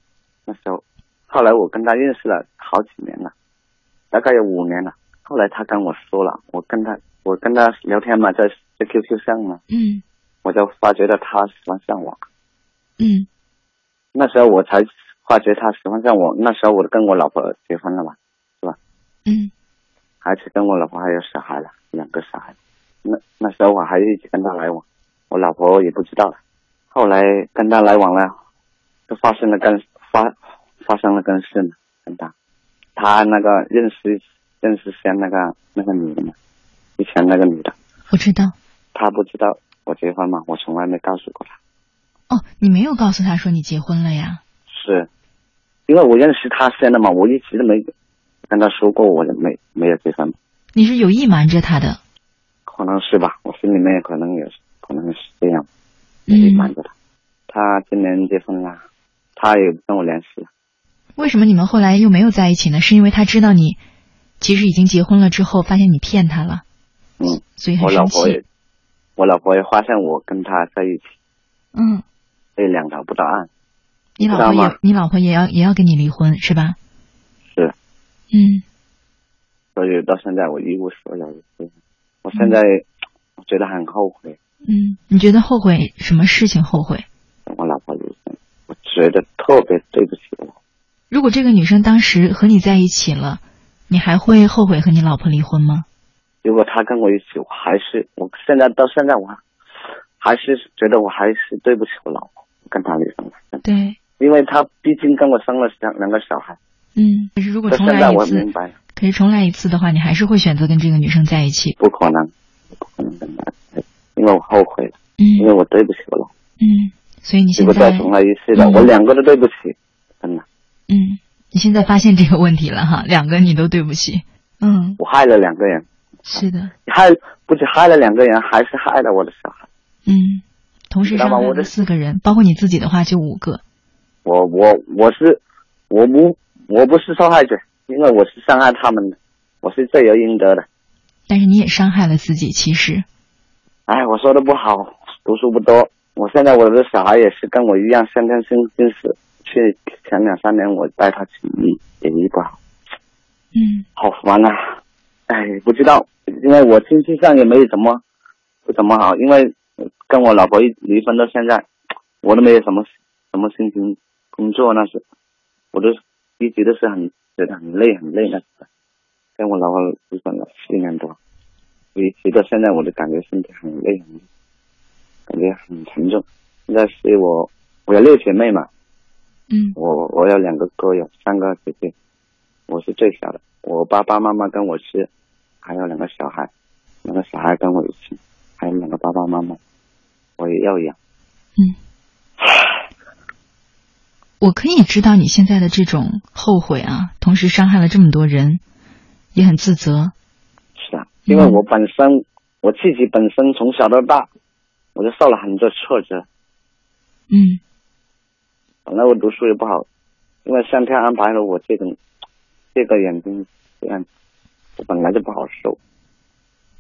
那时候，后来我跟他认识了好几年了，大概有五年了。后来他跟我说了，我跟他我跟他聊天嘛，在在 QQ 上嘛，嗯我就发觉到他喜欢上我。嗯那时候我才发觉他喜欢上我。那时候我跟我老婆结婚了嘛，是吧嗯而且跟我老婆还有小孩了，两个小孩。那那时候我还一直跟他来往，我老婆也不知道。后来跟他来往了，就发生了跟发发生了跟事嘛，跟他，他那个认识认识先那个那个女的嘛，以前那个女的，我知道。他不知道我结婚嘛，我从来没告诉过他。哦，你没有告诉他说你结婚了呀？是，因为我认识他先的嘛，我一直都没跟他说过我没没有结婚，你是有意瞒着他的？可能是吧，我心里面可能有可能是这样。有意瞒嗯，着他。他今年结婚了，他也不跟我联系了。为什么你们后来又没有在一起呢？是因为他知道你其实已经结婚了之后，发现你骗他了，嗯，所以很我老生气。婆也，我老婆也发现我跟他在一起，嗯，所以两条不到岸。你老婆也你老婆也要也要跟你离婚是吧？是，嗯所以到现在我一无所有。我现在我觉得很后悔，嗯，你觉得后悔什么事情后悔？我老婆离婚，我觉得特别对不起我。如果这个女生当时和你在一起了，你还会后悔和你老婆离婚吗？如果她跟我一起，我还是我现在到现在我还还是觉得我还是对不起我老婆，跟他离婚了。对，因为他毕竟跟我生了两两个小孩，嗯。可是如果重来一次我明，白了。可是重来一次的话，你还是会选择跟这个女生在一起。不可能，不可能跟他在一起，因为我后悔了，因为嗯我对不起我老婆。嗯，所以你现在果再重来一次的，嗯我两个都对不起，真的，嗯，你现在发现这个问题了哈，两个你都对不起。嗯，我害了两个人，是的，害不止害了两个人，还是害了我的小孩。嗯，同时知道吗我的四个人，包括你自己的话就五个。我我我是我不我不是受害者，因为我是伤害他们的，我是罪有应得的。但是你也伤害了自己，其实，哎，我说的不好，读书不多。我现在我的小孩也是跟我一样先天性近视，去前两三年我带他去医，也医不好。嗯好烦啊！哎，不知道，因为我经济上也没有怎么不怎么好，因为跟我老婆一离婚到现在，我都没有什么什么心情工作，那是我都一直都是很觉得很累很累那时候跟我老婆离婚了四年多，我一直到现在我都感觉身体很累很累，感觉很沉重。现在是我我有六姐妹嘛，嗯我我有两个哥，有三个姐姐，我是最小的。我爸爸妈妈跟我是，还有两个小孩，两个小孩跟我一起，还有两个爸爸妈妈，我也要养。嗯。我可以知道你现在的这种后悔啊，同时伤害了这么多人，也很自责。是啊，因为我本身、我自己本身从小到大，我就受了很多挫折。嗯本来我读书也不好，因为上天安排了我这种这个眼睛这样，我本来就不好受。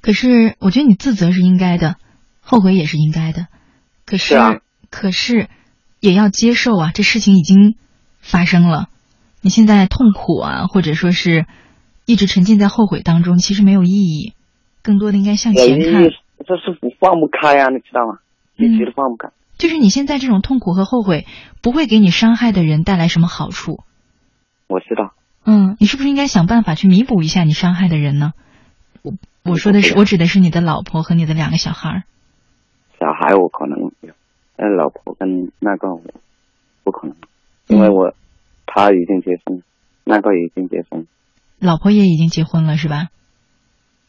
可是我觉得你自责是应该的，后悔也是应该的。可是，是啊可是也要接受啊，这事情已经发生了。你现在痛苦啊，或者说是一直沉浸在后悔当中，其实没有意义，更多的应该向前看。这是放不开啊，你知道吗？一直都放不开。就是你现在这种痛苦和后悔，不会给你伤害的人带来什么好处。我知道，嗯，你是不是应该想办法去弥补一下你伤害的人呢？我我说的是，我指的是你的老婆和你的两个小孩儿。小孩我可能有，但老婆跟那个我不可能，因为我他已经结婚，那个已经结婚，老婆也已经结婚了，是吧？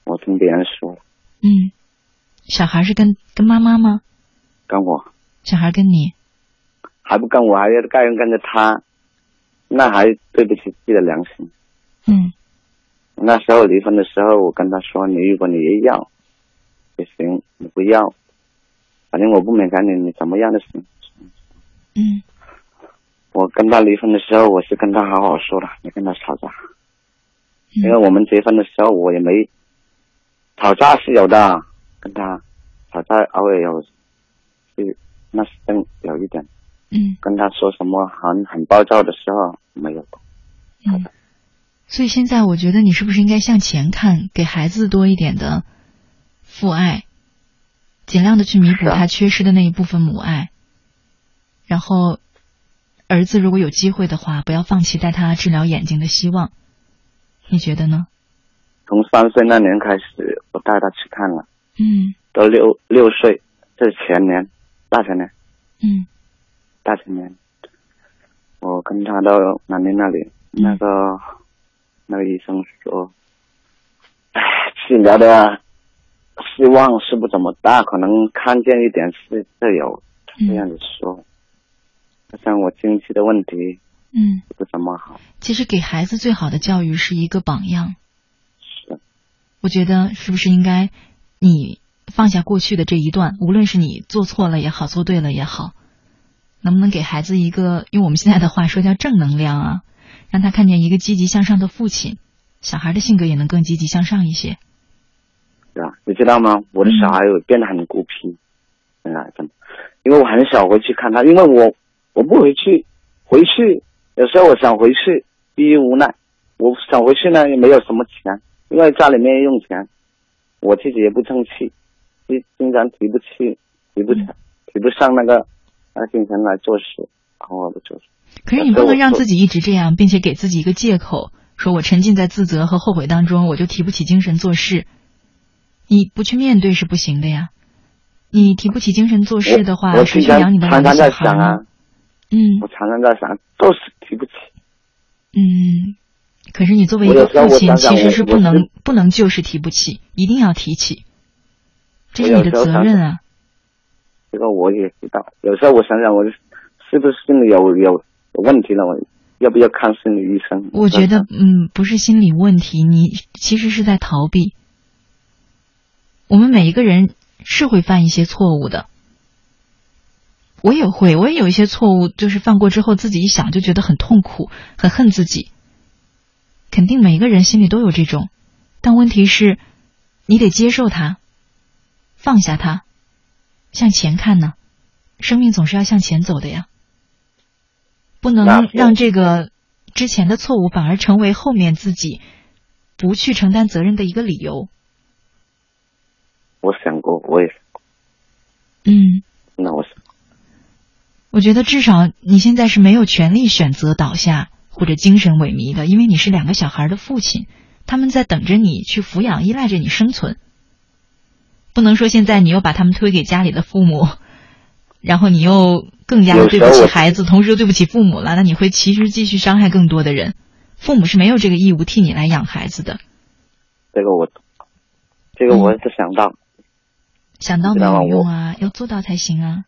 我听别人说，嗯，小孩是跟跟妈妈吗？跟我小孩跟你？还不跟我，还要干跟着他，那还对不起自己的良心。嗯那时候离婚的时候，我跟他说：“你如果你也要也行，你不要，反正我不勉强你，你怎么样都行。嗯”我跟他离婚的时候，我是跟他好好说的，没跟他吵架。因为嗯我们结婚的时候，我也没吵架是有的，跟他吵架偶尔有，是那是真有一点，嗯跟他说什么很很暴躁的时候没有。嗯。所以现在我觉得你是不是应该向前看，给孩子多一点的父爱，尽量的去弥补他缺失的那一部分母爱。然后，儿子如果有机会的话，不要放弃带他治疗眼睛的希望。你觉得呢？从三岁那年开始，我带他去看了，嗯到六六岁，这是前年，大前年，嗯大前年，我跟他到南宁那里，嗯那个、那个医生说，唉，治疗的希望是不怎么大，可能看见一点是是有这样子说。像我经济的问题嗯，不怎么好，其实给孩子最好的教育是一个榜样。是我觉得是不是应该你放下过去的这一段，无论是你做错了也好，做对了也好，能不能给孩子一个用我们现在的话说叫正能量啊，让他看见一个积极向上的父亲，小孩的性格也能更积极向上一些。对啊，你知道吗？我的小孩有变得很孤僻，现在真的，因为我很少回去看他，因为我我不回去，回去有时候我想回去，逼于无奈，我想回去呢也没有什么钱，因为家里面用钱，我自己也不争气，经经常提不起，提不起，提不上那个那个金钱来做事，然后我不做事。可是你不能让自己一直这样，并且给自己一个借口，说我沉浸在自责和后悔当中，我就提不起精神做事。你不去面对是不行的呀。你提不起精神做事的话，我去养你的孩想啊呢？，嗯我常常在想，就是提不起。嗯。可是你作为一个父亲，其实是不能是不能就是提不起，一定要提起，这是你的责任啊。这个我也知道，有时候我想想，我是不是心里有有有问题了？我要不要看心理医生？我觉得，嗯，不是心理问题，你其实是在逃避。我们每一个人是会犯一些错误的，我也会，我也有一些错误，就是犯过之后自己一想就觉得很痛苦，很恨自己。肯定每个人心里都有这种，但问题是，你得接受它，放下它，向前看呢。生命总是要向前走的呀，不能让这个之前的错误反而成为后面自己不去承担责任的一个理由。我想过，我也嗯，那我想我觉得至少你现在是没有权利选择倒下或者精神萎靡的，因为你是两个小孩的父亲，他们在等着你去抚养，依赖着你生存。不能说现在你又把他们推给家里的父母，然后你又更加的对不起孩子，同时又对不起父母了，那你会其实继续伤害更多的人。父母是没有这个义务替你来养孩子的，这个我，这个我嗯是想到，想到没有用啊，要做到才行啊。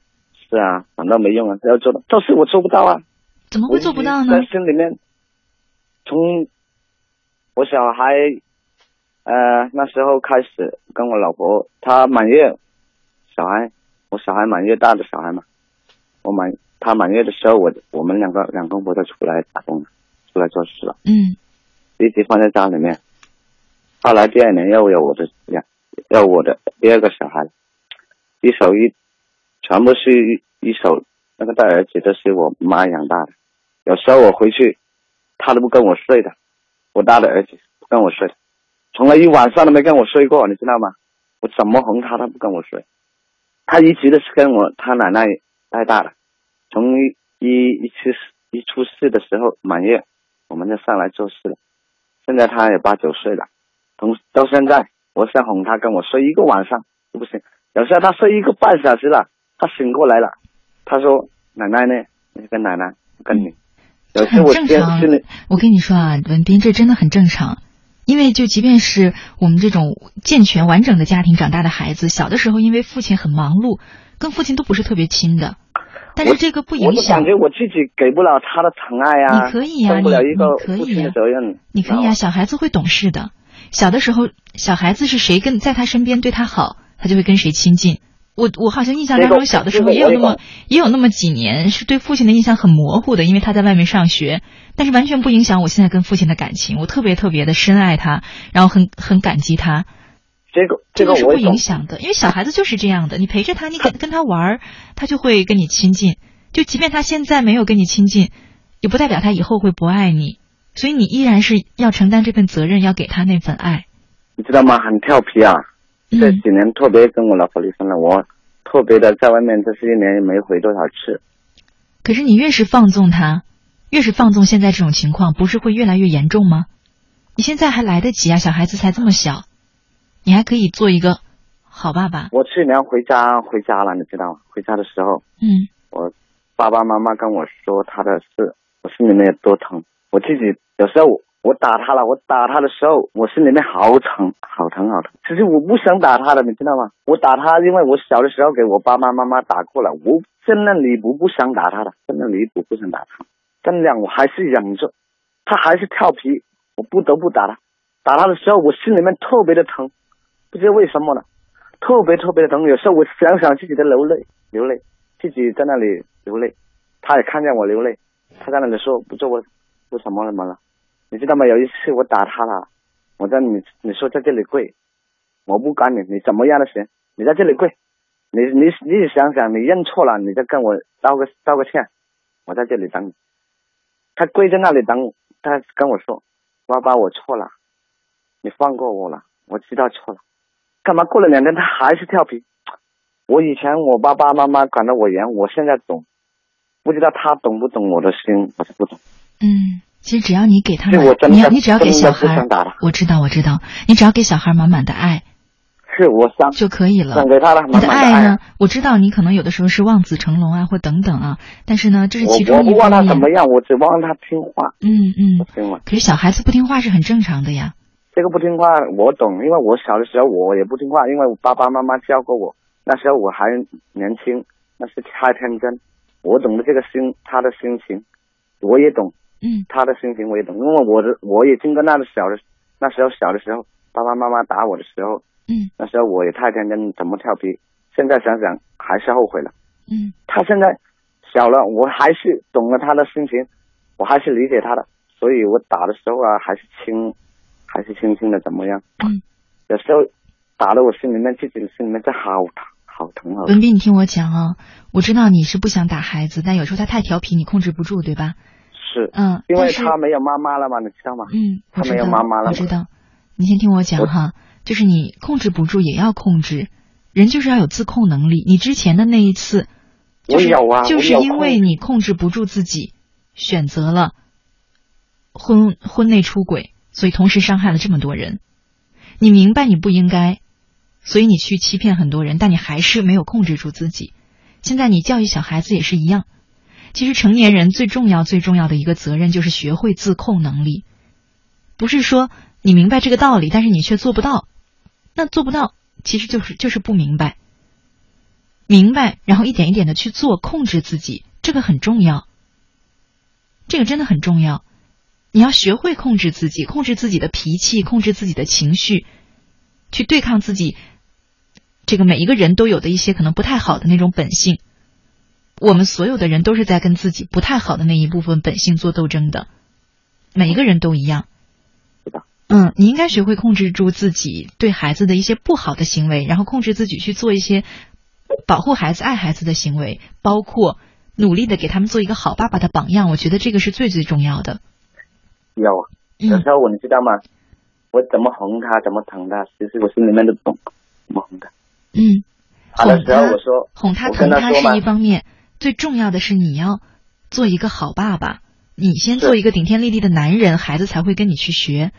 是啊，想到没用啊，要做到，就是我做不到啊。怎么会做不到呢？心里面，从我小孩呃那时候开始，跟我老婆，她满月，小孩，我小孩满月大的小孩嘛，我满他满月的时候，我我们两个两公婆都出来打工了，出来做事了，嗯一直放在家里面。后来第二年又有我的两，要我的第二个小孩，一手一，全部是一一手那个大儿子都是我妈养大的。有时候我回去，他都不跟我睡的，我大的儿子不跟我睡，从来一晚上都没跟我睡过，你知道吗？我怎么哄他，他不跟我睡。他一直都是跟我他奶奶带大的，从一一一出一出世的时候满月，我们就上来做事了。现在他也八九岁了，从到现在，我想哄他跟我睡一个晚上都不行。有时候他睡一个半小时了，他醒过来了，他说：“奶奶呢？你跟奶奶，跟你。”有时很我正常。我跟你说啊，文斌，这真的很正常。因为就即便是我们这种健全完整的家庭长大的孩子，小的时候因为父亲很忙碌，跟父亲都不是特别亲的。但是这个不影响我感觉我自己给不了他的疼爱呀、你可以呀尽不了一个你你可以父亲的呀责任。你可以啊，知道吗小孩子会懂事的。小的时候，小孩子是谁跟在他身边对他好，他就会跟谁亲近。我我好像印象当中，小的时候也有那么也有那么几年是对父亲的印象很模糊的，因为他在外面上学，但是完全不影响我现在跟父亲的感情。我特别特别的深爱他，然后很很感激他。这个这个是不影响的，因为小孩子就是这样的，你陪着他，你跟跟他玩，他就会跟你亲近。就即便他现在没有跟你亲近，也不代表他以后会不爱你。所以你依然是要承担这份责任，要给他那份爱。你知道吗？很调皮啊！嗯这几年特别跟我老婆离婚了，我特别的在外面这十一年也没回多少次。可是你越是放纵他，越是放纵现在这种情况，不是会越来越严重吗？你现在还来得及啊，小孩子才这么小，你还可以做一个好爸爸。我去年回家回家了，你知道吗？回家的时候，嗯我爸爸妈妈跟我说他的事，我心里面有多疼。我自己有时候我打他了，我打他的时候，我心里面好疼，好疼，好疼。其实我不想打他的，你知道吗？我打他，因为我小的时候给我爸爸妈妈打过了，我真的离谱，不想打他的，真的离谱，不想打他。真的，我还是忍着，他还是调皮，我不得不打他。打他的时候，我心里面特别的疼，不知道为什么呢，特别特别的疼。有时候我想想自己的流泪，流泪，自己在那里流泪，他也看见我流泪，他在那里说：“不做我，为什么怎么了？”你知道吗？有一次我打他了，我在你你说在这里跪，我不管你，你怎么样都行，你在这里跪，你你你想想，你认错了，你再跟我道个道个歉，我在这里等你。他跪在那里等我，他跟我说：“爸爸，我错了，你放过我了，我知道错了。”干嘛过了两天他还是调皮？我以前我爸爸妈妈管得我严，我现在懂，不知道他懂不懂我的心，我是不懂。嗯，其实只要你给他满，是我真的你要你只要给小孩我知道我知道，你只要给小孩满满的爱是我想就可以了想。给他的你的满满的爱呢？我知道你可能有的时候是望子成龙啊，或等等啊，但是呢，这是其中一我我不忘他。怎么样，我只望他听话，嗯嗯？可是小孩子不听话是很正常的呀。这个不听话我懂，因为我小的时候我也不听话，因为我爸爸妈妈教过我，那时候我还年轻，那是太天真，我懂得这个心他的心情，我也懂嗯他的心情，我也懂，因为我的我也经过那个小的那时候小的时候，爸爸妈妈打我的时候，嗯那时候我也太天真，怎么调皮？现在想想还是后悔了。嗯他现在小了，我还是懂了他的心情，我还是理解他的，所以我打的时候啊，还是轻，还是轻轻的怎么样？嗯。有时候打的我心里面自己的心里面真好疼，好疼，啊。文斌，你听我讲啊，我知道你是不想打孩子，但有时候他太调皮，你控制不住，对吧？是，嗯，因为他没有妈妈了嘛，你知道吗？嗯，我他没有妈妈了我知道。你先听我讲哈，就是你控制不住也要控制，人就是要有自控能力。你之前的那一次，就是我有啊就是因为你控制不住自己，选择了婚婚内出轨，所以同时伤害了这么多人。你明白你不应该，所以你去欺骗很多人，但你还是没有控制住自己。现在你教育小孩子也是一样。其实成年人最重要、最重要的一个责任就是学会自控能力，不是说你明白这个道理，但是你却做不到。那做不到，其实就是就是不明白。明白，然后一点一点的去做，控制自己，这个很重要。这个真的很重要。你要学会控制自己，控制自己的脾气，控制自己的情绪，去对抗自己这个每一个人都有的一些可能不太好的那种本性。我们所有的人都是在跟自己不太好的那一部分本性做斗争的，每一个人都一样。是的。嗯，你应该学会控制住自己对孩子的一些不好的行为，然后控制自己去做一些保护孩子、爱孩子的行为，包括努力的给他们做一个好爸爸的榜样。我觉得这个是最最重要的。有，有嗯时候我你知道吗？我怎么哄他，怎么疼他，其实我心里面都懂，怎么哄他。嗯，打的时候哄他我说，哄他、疼他是一方面，最重要的是你要做一个好爸爸。你先做一个顶天立地的男人，孩子才会跟你去学。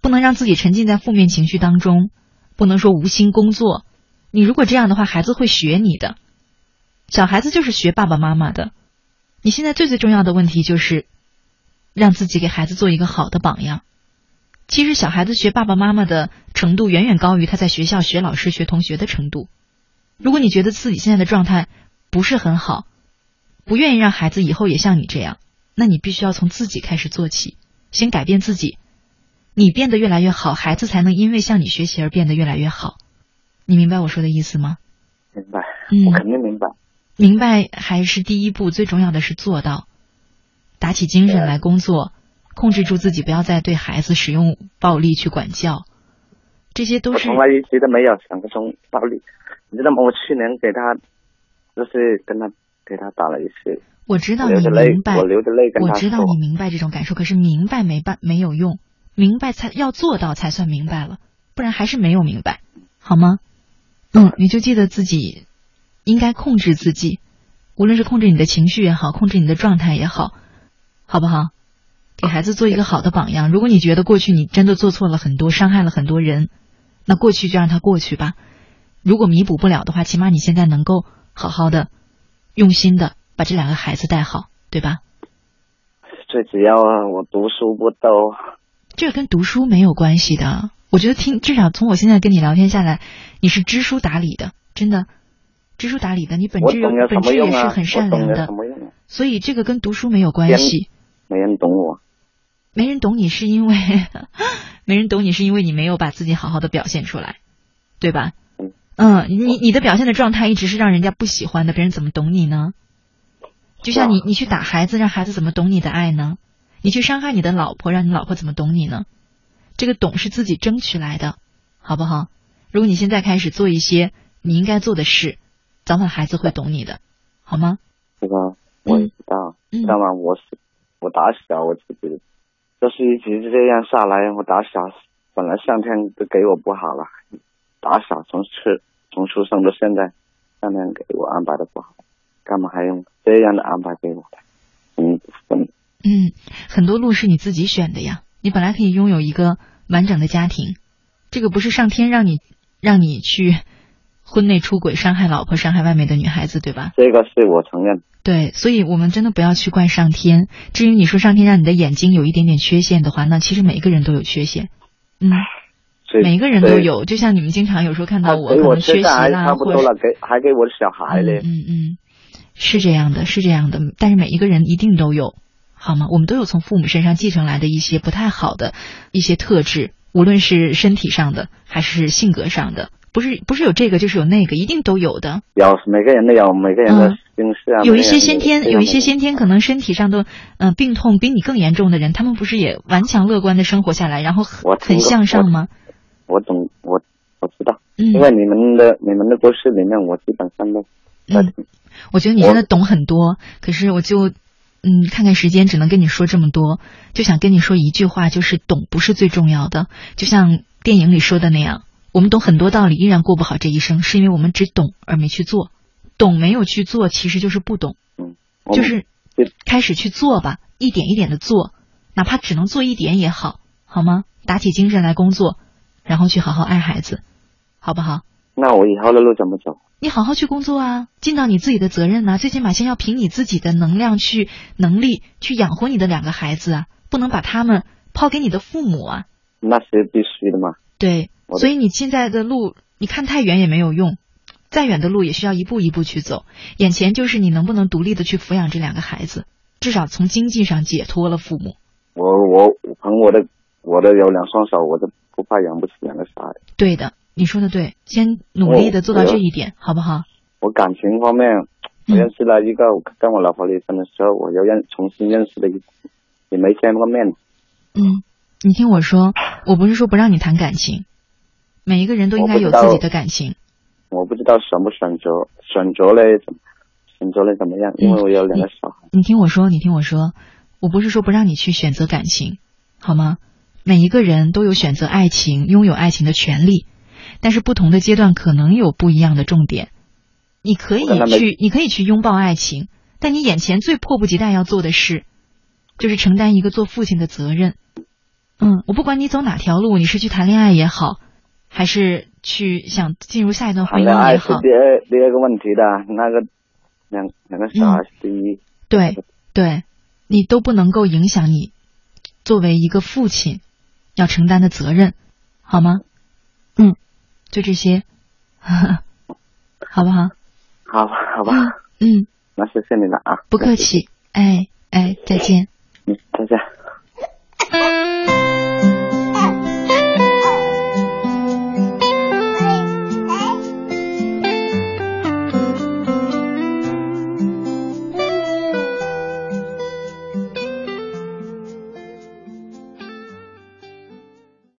不能让自己沉浸在负面情绪当中，不能说无心工作。你如果这样的话，孩子会学你的。小孩子就是学爸爸妈妈的。你现在最最重要的问题就是让自己给孩子做一个好的榜样。其实小孩子学爸爸妈妈的程度远远高于他在学校学老师、学同学的程度。如果你觉得自己现在的状态不是很好，不愿意让孩子以后也像你这样，那你必须要从自己开始做起，先改变自己。你变得越来越好，孩子才能因为向你学习而变得越来越好。你明白我说的意思吗？明白，嗯我肯定明白。明白还是第一步，最重要的是做到，打起精神来工作，控制住自己，不要再对孩子使用暴力去管教。这些都是我从来一直都没有想过这种道理。你知道吗？我去年给他，就是跟他给他打了一次，我知道你明白，我流着泪跟我他说知道你明白这种感受，可是明白没办没有用，明白才要做到才算明白了，不然还是没有明白，好吗？嗯，你就记得自己应该控制自己，无论是控制你的情绪也好，控制你的状态也好，好不好？给孩子做一个好的榜样。如果你觉得过去你真的做错了很多，伤害了很多人，那过去就让它过去吧。如果弥补不了的话，起码你现在能够好好的、用心的把这两个孩子带好，对吧？最主要啊，我读书不多，这跟读书没有关系的。我觉得听，至少从我现在跟你聊天下来，你是知书达理的，真的，知书达理的，你本质本质也？是很善良的？所以这个跟读书没有关系。没人懂我。没人懂你是因为 (laughs) 没人懂你是因为你没有把自己好好的表现出来，对吧？嗯嗯，你你的表现的状态一直是让人家不喜欢的，别人怎么懂你呢？就像你你去打孩子，让孩子怎么懂你的爱呢？你去伤害你的老婆，让你老婆怎么懂你呢？这个懂是自己争取来的，好不好？如果你现在开始做一些你应该做的事，早晚孩子会懂你的，好吗？这个我也知道，嗯知道吗？我是我打小我自己就是一直这样下来，我打小本来上天都给我不好了，打小从出从出生到现在，上天给我安排的不好，干嘛还用这样的安排给我？嗯，嗯嗯，很多路是你自己选的呀。你本来可以拥有一个完整的家庭，这个不是上天让你让你去婚内出轨、伤害老婆、伤害外面的女孩子，对吧？这个是我承认。对，所以我们真的不要去怪上天。至于你说上天让你的眼睛有一点点缺陷的话，那其实每一个人都有缺陷。嗯，每个人都。有。就像你们经常有时候看到我我可能缺席啦，或者差不多了，给还给我的小孩嘞。嗯嗯嗯，是这样的，是这样的，但是每一个人一定都有，好吗？我们都有从父母身上继承来的一些不太好的一些特质，无论是身体上的还是性格上的，不是不是有这个就是有那个，一定都有的。有每个人都有每个人的嗯心事啊。有一些先天，有一些先天可能身体上的嗯、呃病痛比你更严重的人，他们不是也顽强乐观的生活下来，然后很向上吗？我懂，我我知道，嗯因为你们的你们的故事里面，我基本上都嗯。我觉得你真的懂很多，可是我就嗯，看看时间，只能跟你说这么多，就想跟你说一句话，就是懂不是最重要的。就像电影里说的那样，我们懂很多道理，依然过不好这一生，是因为我们只懂而没去做。懂没有去做，其实就是不懂，嗯，就是开始去做吧，一点一点的做，哪怕只能做一点也好，好吗？打起精神来工作，然后去好好爱孩子，好不好？那我以后的路怎么走？你好好去工作啊，尽到你自己的责任呐、最起码先要凭你自己的能量去能力去养活你的两个孩子啊，不能把他们抛给你的父母啊。那是必须的嘛。对，所以你现在的路，你看太远也没有用，再远的路也需要一步一步去走。眼前就是你能不能独立的去抚养这两个孩子，至少从经济上解脱了父母。我我凭我的我的有两双手，我都不怕养不起两个小孩。对的，你说的对，先努力的做到这一点，好不好？我感情方面，我嗯认识了一个，我跟我老婆离婚的时候，我又认重新认识了一个，也没见过面。嗯，你听我说，我不是说不让你谈感情，每一个人都应该有自己的感情。我不知道选不选择，选择嘞怎么，选择嘞怎么样？因为我有两个小孩。你听我说，你听我说，我不是说不让你去选择感情，好吗？每一个人都有选择爱情、拥有爱情的权利，但是不同的阶段可能有不一样的重点。你可以去，你可以去拥抱爱情，但你眼前最迫不及待要做的事，就是承担一个做父亲的责任。嗯，我不管你走哪条路，你是去谈恋爱也好，还是去想进入下一段婚姻也好，爱是第二第二个问题的，那个两两个小孩是第一。对对，你都不能够影响你作为一个父亲要承担的责任，好吗？嗯，就这些，(laughs) 好不好？好吧，好吧，嗯，那谢谢你了啊。不客气，哎哎，再见。嗯再见。